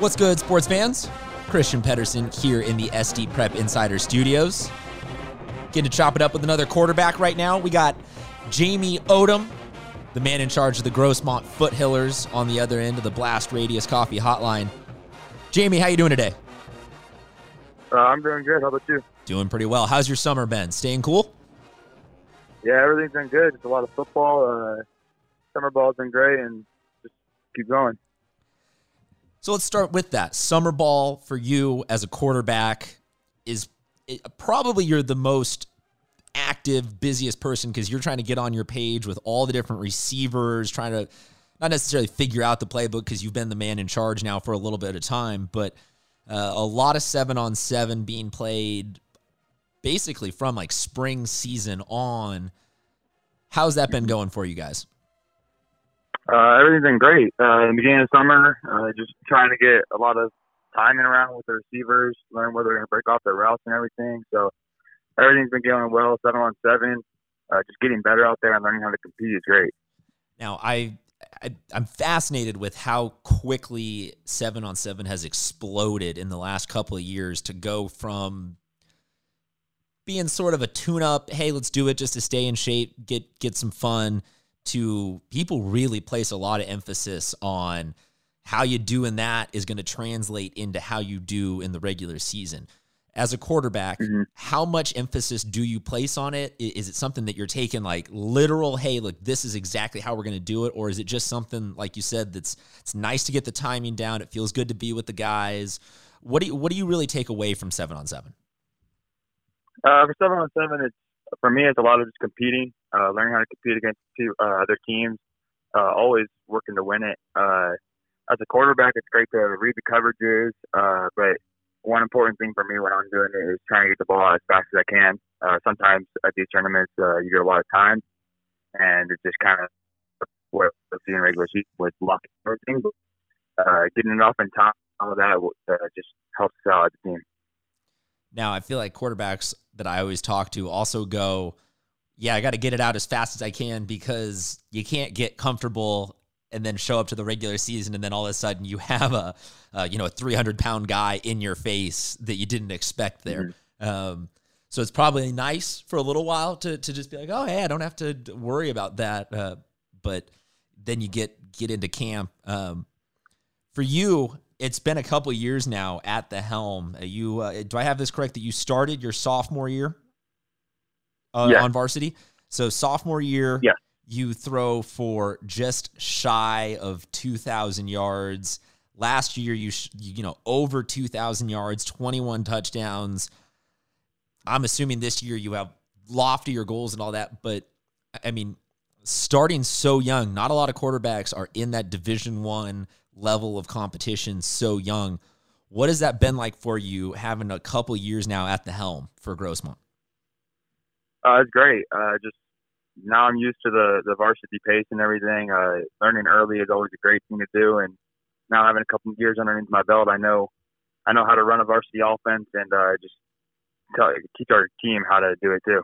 What's good, sports fans? Christian Pedersen here in the SD Prep Insider Studios. Getting to chop it up with another quarterback right now. We got Jamie Odom, the man in charge of the Grossmont Foothillers, on the other end of the Blast Radius Coffee Hotline. Jamie, how you doing today? Uh, I'm doing good. How about you? Doing pretty well. How's your summer been? Staying cool? Yeah, everything's been good. It's a lot of football. Uh, summer ball's been great, and just keep going. So let's start with that. Summer ball for you as a quarterback is it, probably you're the most active, busiest person because you're trying to get on your page with all the different receivers, trying to not necessarily figure out the playbook because you've been the man in charge now for a little bit of time, but uh, a lot of seven on seven being played basically from like spring season on. How's that been going for you guys? Uh, everything's been great. Uh, in the beginning of summer, uh, just trying to get a lot of timing around with the receivers, learn where they're going to break off their routes and everything. So everything's been going well. Seven on seven, uh, just getting better out there and learning how to compete is great. Now, I, I I'm fascinated with how quickly seven on seven has exploded in the last couple of years to go from being sort of a tune up, hey, let's do it just to stay in shape, get get some fun to people really place a lot of emphasis on how you do in that is going to translate into how you do in the regular season. As a quarterback, mm-hmm. how much emphasis do you place on it? Is it something that you're taking like literal, hey, look, this is exactly how we're going to do it? Or is it just something, like you said, that's it's nice to get the timing down? It feels good to be with the guys. What do you, what do you really take away from seven on seven? Uh, for seven on seven, it's for me, it's a lot of just competing, uh, learning how to compete against two, uh, other teams, uh, always working to win it. Uh, as a quarterback, it's great to read the coverages, uh, but one important thing for me when I'm doing it is trying to get the ball as fast as I can. Uh, sometimes at these tournaments, uh, you get a lot of time, and it's just kind of what the season regular season with luck and everything. But, uh, getting it off in time, all of that uh, just helps us out as a team. Now, I feel like quarterbacks that I always talk to also go, yeah, I got to get it out as fast as I can because you can't get comfortable and then show up to the regular season and then all of a sudden you have a, uh, you know, a 300 pound guy in your face that you didn't expect there. Mm-hmm. Um, so it's probably nice for a little while to, to just be like, oh, hey, I don't have to worry about that. Uh, but then you get get into camp. Um, for you, it's been a couple years now at the helm. Uh, you uh, do I have this correct that you started your sophomore year uh, on varsity? So sophomore year, yeah. you throw for just shy of two thousand yards. Last year, you you know over two thousand yards, twenty one touchdowns. I'm assuming this year you have loftier goals and all that, but I mean, starting so young, not a lot of quarterbacks are in that Division One level of competition so young. What has that been like for you having a couple years now at the helm for Grossmont? Uh, it's great. Uh, just now I'm used to the, the varsity pace and everything. Uh, learning early is always a great thing to do. And now having a couple of years underneath my belt, I know, I know how to run a varsity offense and, uh, just tell, teach our team how to do it too.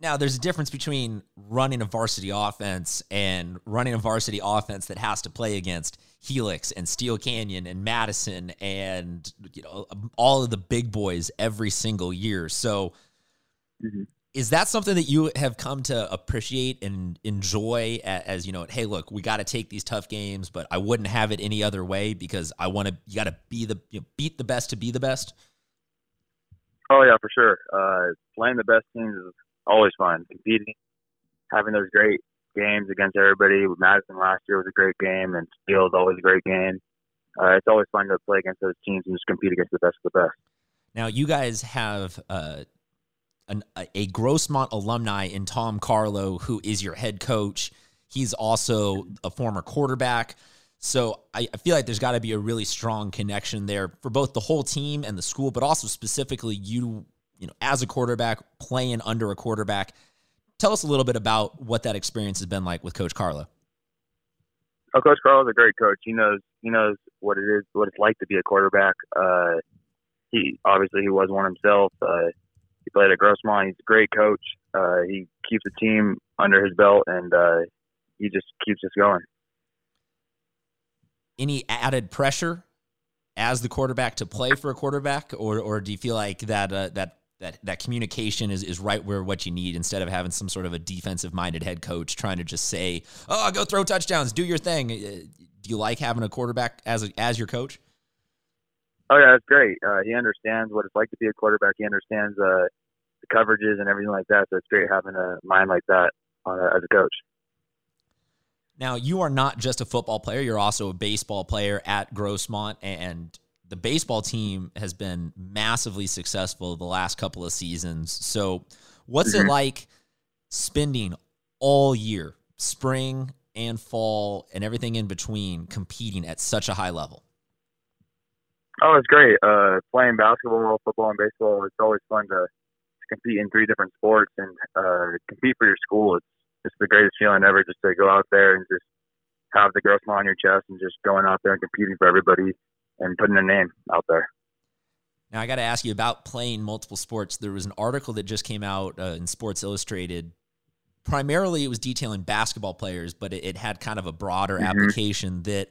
Now, there's a difference between running a varsity offense and running a varsity offense that has to play against Helix and Steele Canyon and Madison and you know all of the big boys every single year. So, mm-hmm. is that something that you have come to appreciate and enjoy as, as you know? Hey, look, we got to take these tough games, but I wouldn't have it any other way because I want to. You got to be the you know, beat the best to be the best. Oh yeah, for sure. Uh, playing the best teams is always fun. Competing, having those great games against everybody. Madison last year was a great game, and Steele is always a great game. Uh, it's always fun to play against those teams and just compete against the best of the best. Now, you guys have uh, an, a Grossmont alumni in Tom Carlo, who is your head coach. He's also a former quarterback. So I, I feel like there's got to be a really strong connection there for both the whole team and the school, but also specifically you you know, as a quarterback, playing under a quarterback. Tell us a little bit about what that experience has been like with Coach Carlo. Oh, Coach Carlo is a great coach. He knows he knows what it is, what it's like to be a quarterback. Uh, he obviously he was one himself. Uh, he played at Grossmont. He's a great coach. Uh, he keeps the team under his belt, and uh, he just keeps us going. any added pressure as the quarterback to play for a quarterback, or or do you feel like that uh, that that that communication is, is right where what you need instead of having some sort of a defensive minded head coach trying to just say, "Oh, go throw touchdowns, do your thing." Uh, do you like having a quarterback as a, as your coach? Oh yeah, that's great. Uh, he understands what it's like to be a quarterback. He understands uh, coverages and everything like that. So it's great having a mind like that uh, as a coach. Now, you are not just a football player, you're also a baseball player at Grossmont, and the baseball team has been massively successful the last couple of seasons. So, what's mm-hmm. it like spending all year, spring and fall, and everything in between, competing at such a high level? Oh, it's great. Uh, playing basketball, football, and baseball. It's always fun to compete in three different sports and uh, compete for your school. It's it's the greatest feeling ever just to go out there and just have the Grossmont on your chest and just going out there and competing for everybody and putting a name out there. Now I got to ask you about playing multiple sports. There was an article that just came out uh, in Sports Illustrated. Primarily, it was detailing basketball players, but it, it had kind of a broader mm-hmm. application that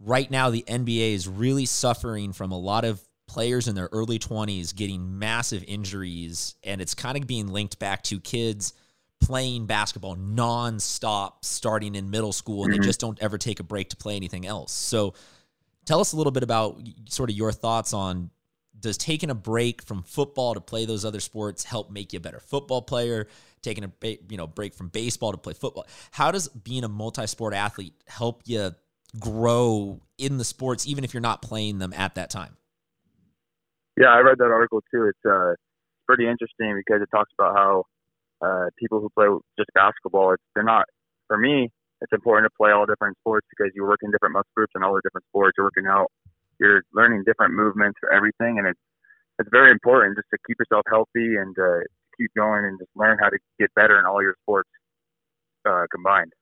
right now the NBA is really suffering from a lot of players in their early 20s getting massive injuries, and it's kind of being linked back to kids playing basketball nonstop starting in middle school and mm-hmm. they just don't ever take a break to play anything else. So tell us a little bit about sort of your thoughts on does taking a break from football to play those other sports help make you a better football player? Taking a you know break from baseball to play football. How does being a multi-sport athlete help you grow in the sports even if you're not playing them at that time? Yeah, I read that article too. It's uh, pretty interesting because it talks about how uh, people who play just basketball, it's, they're not, for me, it's important to play all different sports because you work in different muscle groups and all the different sports. You're working out, you're learning different movements for everything. And it's, it's very important just to keep yourself healthy and uh, keep going and just learn how to get better in all your sports uh, combined.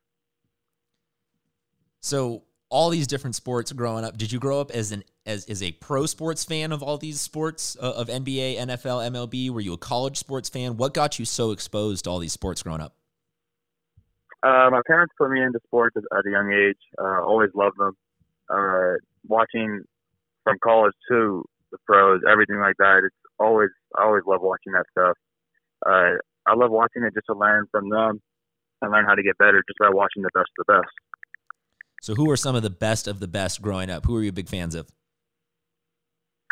So all these different sports growing up. Did you grow up as an as, as a pro sports fan of all these sports uh, of NBA, NFL, MLB? Were you a college sports fan? What got you so exposed to all these sports growing up? Uh, my parents put me into sports at, at a young age. Uh, always loved them. Uh, watching from college to the pros, everything like that. It's always I always love watching that stuff. Uh, I love watching it just to learn from them and learn how to get better just by watching the best of the best. So, who are some of the best of the best growing up? Who are you big fans of?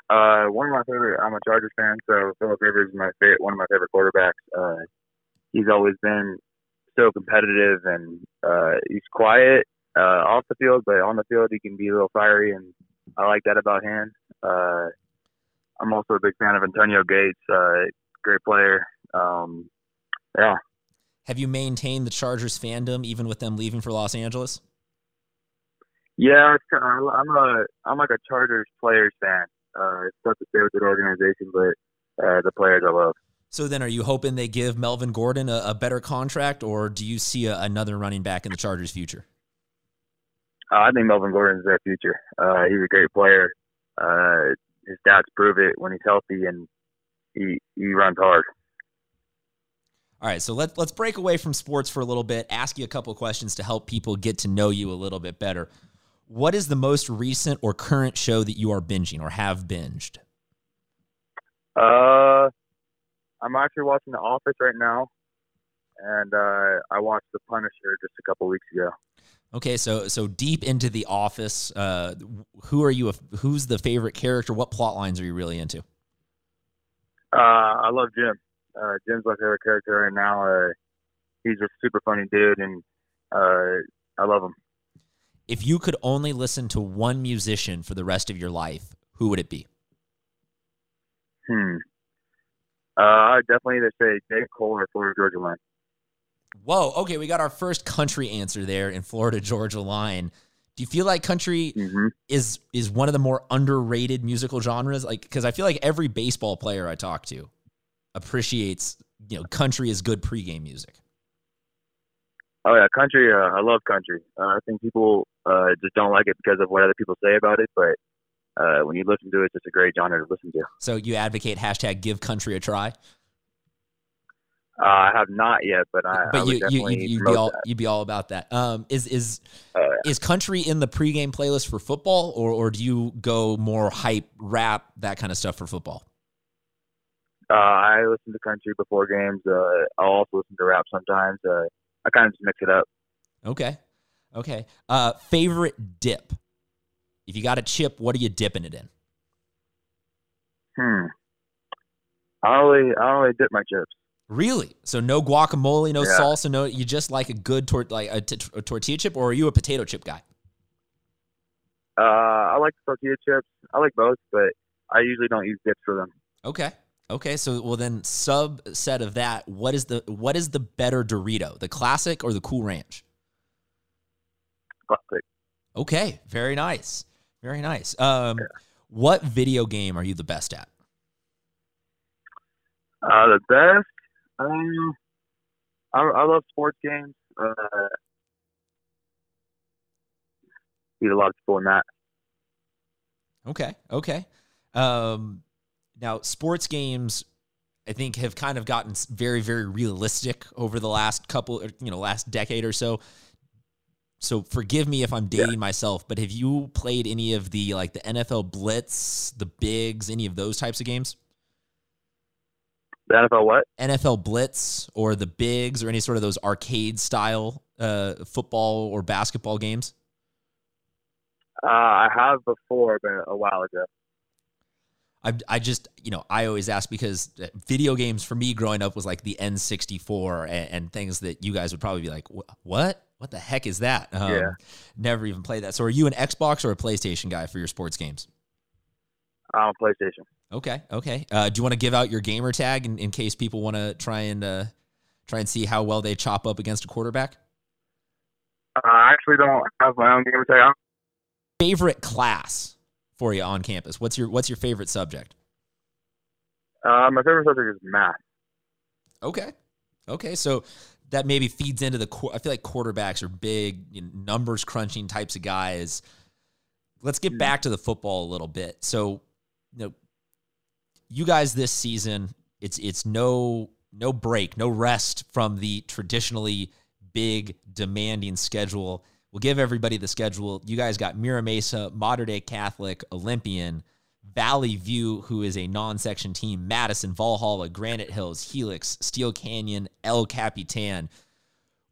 Uh, one of my favorite. I'm a Chargers fan, so Philip Rivers is my favorite. One of my favorite quarterbacks. Uh, he's always been so competitive, and uh, he's quiet uh, off the field, but on the field he can be a little fiery, and I like that about him. Uh, I'm also a big fan of Antonio Gates. Uh, great player. Um, yeah. Have you maintained the Chargers fandom even with them leaving for Los Angeles? Yeah, I'm a I'm like a Chargers players fan. Uh, it's tough to stay with the organization, but uh, the players I love. So then, are you hoping they give Melvin Gordon a, a better contract, or do you see a, another running back in the Chargers' future? Uh, I think Melvin Gordon's their future. Uh, he's a great player. Uh, his stats prove it when he's healthy, and he he runs hard. All right, so let's let's break away from sports for a little bit. Ask you a couple questions to help people get to know you a little bit better. What is the most recent or current show that you are binging or have binged? Uh, I'm actually watching The Office right now, and uh, I watched The Punisher just a couple weeks ago. Okay, so so deep into The Office, uh, who are you? Who's the favorite character? What plot lines are you really into? Uh, I love Jim. Uh, Jim's my favorite character right now. Uh, he's a super funny dude, and uh, I love him if you could only listen to one musician for the rest of your life, who would it be? Hmm. Uh, I definitely either say Dave Cole or Florida Georgia Line. Whoa. Okay, we got our first country answer there in Florida Georgia Line. Do you feel like country mm-hmm. is is one of the more underrated musical genres? Like, because I feel like every baseball player I talk to appreciates you know country is good pregame music. Oh yeah, country. Uh, I love country. Uh, I think people uh, just don't like it because of what other people say about it. But uh, when you listen to it, it's just a great genre to listen to. So you advocate hashtag Give Country a try. Uh, I have not yet, but I. But I you, you, you, would be all that. you'd be all about that. Um, is is uh, is country in the pregame playlist for football, or or do you go more hype, rap, that kind of stuff for football? Uh, I listen to country before games. Uh, I'll also listen to rap sometimes. Uh, I kind of just mix it up. Okay, okay. Uh, favorite dip? If you got a chip, what are you dipping it in? Hmm. I only I only dip my chips. Really? So no guacamole, no yeah. salsa, no. You just like a good tor- like a, t- a tortilla chip, or are you a potato chip guy? Uh, I like tortilla chips. I like both, but I usually don't use dips for them. Okay. Okay. So well, then subset of that, what is the what is the better Dorito, the classic or the Cool Ranch? Classic. Okay. Very nice. Very nice. Um, yeah. what video game are you the best at? Uh, the best. Um, I, I love sports games. Uh, beat a lot of people in that. Okay. Okay. Um, now, sports games, I think, have kind of gotten very, very realistic over the last couple, you know, last decade or so. So forgive me if I'm dating yeah. myself, but have you played any of the like the NFL Blitz, the Bigs, any of those types of games? The NFL what? NFL Blitz or the Bigs or any sort of those arcade style uh, football or basketball games? Uh, I have before, but a while ago. I, I just, you know, I always ask because video games for me growing up was like the N64 and, and things that you guys would probably be like, what? What the heck is that? Um, yeah. Never even played that. So are you an Xbox or a PlayStation guy for your sports games? I'm a PlayStation. Okay, okay. Uh, do you want to give out your gamer tag in, in case people want to try and uh, try and see how well they chop up against a quarterback? Uh, I actually don't have my own gamer tag. Favorite class for you on campus? What's your What's your favorite subject? Uh, my favorite subject is math. Okay, okay. So that maybe feeds into the. I feel like quarterbacks are big you know, numbers crunching types of guys. Let's get hmm. back to the football a little bit. So, you know, you guys this season, it's it's no no break, no rest from the traditionally big demanding schedule. We'll give everybody the schedule. You guys got Mira Mesa, Mater Dei Catholic, Olympian, Valley View, who is a non-section team, Madison, Valhalla, Granite Hills, Helix, Steele Canyon, El Capitan.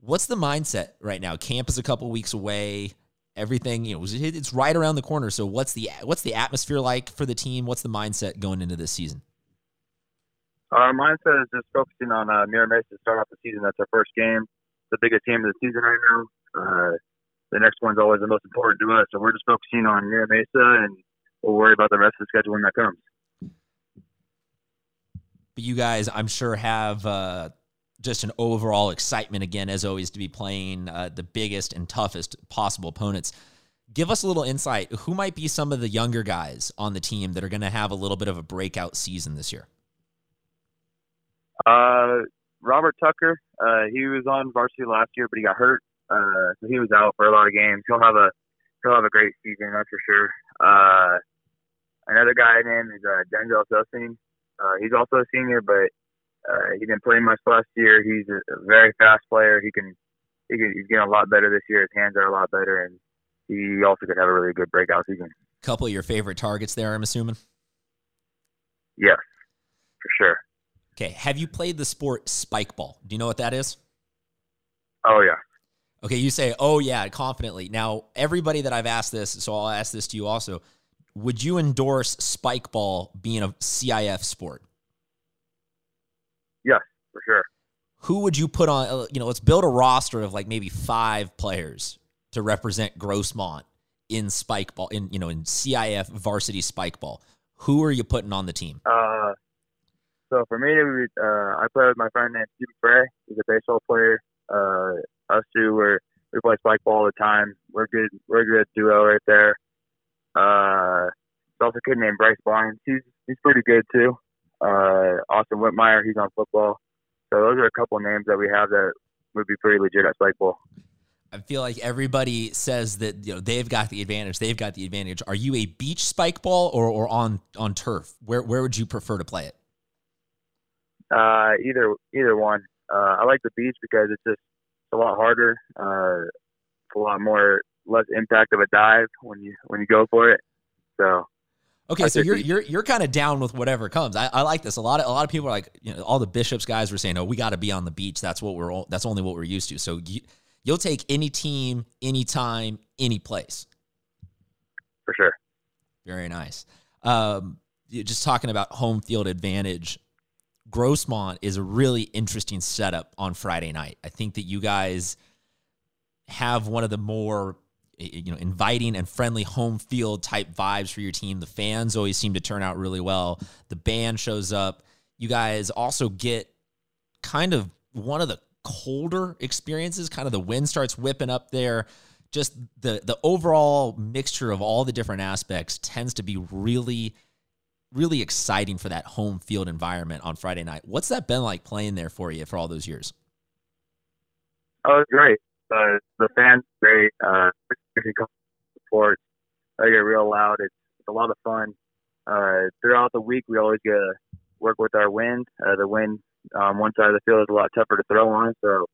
What's the mindset right now? Camp is a couple weeks away everything you know it's right around the corner so what's the what's the atmosphere like for the team what's the mindset going into this season our mindset is just focusing on uh, Mira Mesa to start off the season. That's our first game, the biggest game of the season right now. Uh, the next one's always the most important to us, so we're just focusing on Mira Mesa, and we'll worry about the rest of the schedule when that comes. But you guys, I'm sure, have uh, just an overall excitement again, as always, to be playing uh, the biggest and toughest possible opponents. Give us a little insight. Who might be some of the younger guys on the team that are going to have a little bit of a breakout season this year? Uh, Robert Tucker. Uh, he was on varsity last year, but he got hurt, uh, so he was out for a lot of games. He'll have a he'll have a great season, that's for sure. Uh, another guy named is uh, Denzel Sussing. Uh, he's also a senior, but uh, he didn't play much last year. He's a, very fast player. He can, he can he's getting a lot better this year. His hands are a lot better, and he also could have a really good breakout season. Couple of your favorite targets there, I'm assuming. Yes, for sure. Okay, have you played the sport spike ball? Do you know what that is? Oh yeah. Okay, you say, "Oh yeah," confidently. Now, everybody that I've asked this, so I'll ask this to you also. Would you endorse spike ball being a CIF sport? Yes, for sure. Who would you put on? Uh, you know, let's build a roster of like maybe five players to represent Grossmont in spike ball, in you know, in CIF varsity spike ball. Who are you putting on the team? Uh, so for me, uh, I play with my friend named Stephen Frey. He's a baseball player. Uh, us two, we we play spike ball all the time. We're good. We're a good duo right there. Uh, there's also a kid named Bryce Barnes. He's he's pretty good too uh, Austin Whitmire, he's on football. So those are a couple names that we have that would be pretty legit at spike ball. I feel like everybody says that you know they've got the advantage. They've got the advantage. Are you a beach spike ball or, or on on turf? Where where would you prefer to play it? Uh, either either one. Uh, I like the beach because it's just a lot harder. Uh, a lot more less impact of a dive when you when you go for it. So Okay, so you're you're you're kind of down with whatever comes. I, I like this. A lot of a lot of people are like, you know, all the bishops guys were saying, "Oh, we got to be on the beach. That's what we're that's only what we're used to." So you, you'll take any team, anytime, any place. For sure. Very nice. Um, just talking about home field advantage. Grossmont is a really interesting setup on Friday night. I think that you guys have one of the more you know inviting and friendly home field type vibes for your team. The fans always seem to turn out really well. The band shows up. You guys also get kind of one of the colder experiences. Kind of the wind starts whipping up there. Just the the overall mixture of all the different aspects tends to be really really exciting for that home field environment on Friday night. What's that been like playing there for you for all those years? Oh, great. Uh, the fans great. Uh, support. They get real loud. It's, it's a lot of fun. Uh, throughout the week, we always get to work with our wind. Uh, the wind on one side of the field is a lot tougher to throw on. So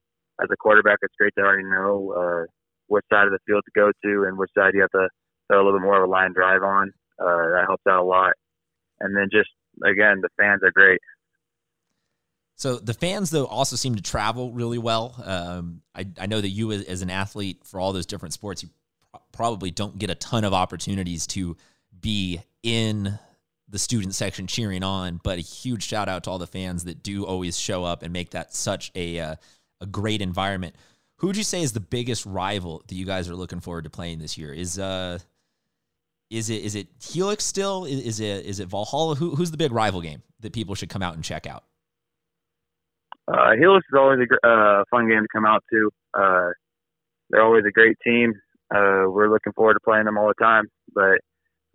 as a quarterback, it's great to already know uh, which side of the field to go to and which side you have to throw a little bit more of a line drive on. Uh, that helps out a lot. And then just again, the fans are great. So the fans, though, also seem to travel really well. Um, I, I, know that you, as, as, an athlete for all those different sports, you probably don't get a ton of opportunities to be in the student section cheering on. But a huge shout out to all the fans that do always show up and make that such a uh, a great environment. Who would you say is the biggest rival that you guys are looking forward to playing this year? Is uh is it is it Helix still? Is, is it is it Valhalla? Who, who's the big rival game that people should come out and check out? Uh, Helix is always a uh, fun game to come out to. Uh, they're always a great team. Uh, we're looking forward to playing them all the time, but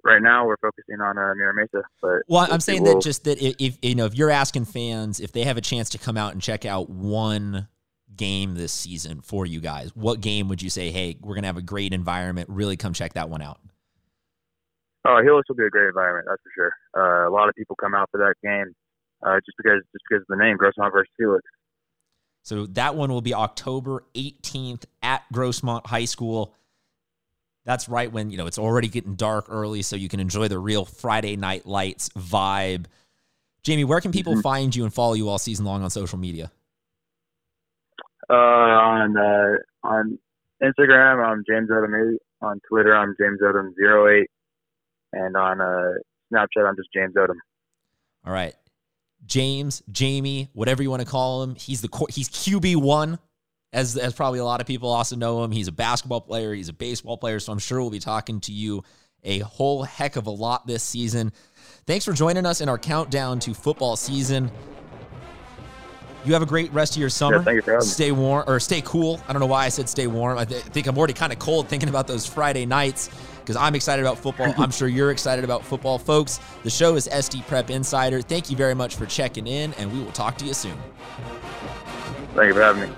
right now we're focusing on uh, Mira Mesa. But well, I'm saying that just that if, if you know if you're asking fans if they have a chance to come out and check out one game this season for you guys, what game would you say? Hey, we're gonna have a great environment. Really, come check that one out. Oh, Helix will be a great environment, that's for sure. Uh, a lot of people come out for that game uh, just because just because of the name Grossmont versus Helix. So that one will be October 18th at Grossmont High School. That's right when you know it's already getting dark early, so you can enjoy the real Friday night lights vibe. Jamie, where can people mm-hmm. find you and follow you all season long on social media? Uh, on uh, on Instagram, I'm James Odom eight. On Twitter, I'm James Odom 08 and on uh, Snapchat, I'm just James Odom. All right, James, Jamie, whatever you want to call him. He's the he's QB one, as as probably a lot of people also know him. He's a basketball player. He's a baseball player. So I'm sure we'll be talking to you a whole heck of a lot this season. Thanks for joining us in our countdown to football season. You have a great rest of your summer. Yeah, stay warm or stay cool. I don't know why I said stay warm. I th- think I'm already kind of cold thinking about those Friday nights because I'm excited about football. I'm sure you're excited about football. Folks, the show is SD Prep Insider. Thank you very much for checking in, and we will talk to you soon. Thank you for having me.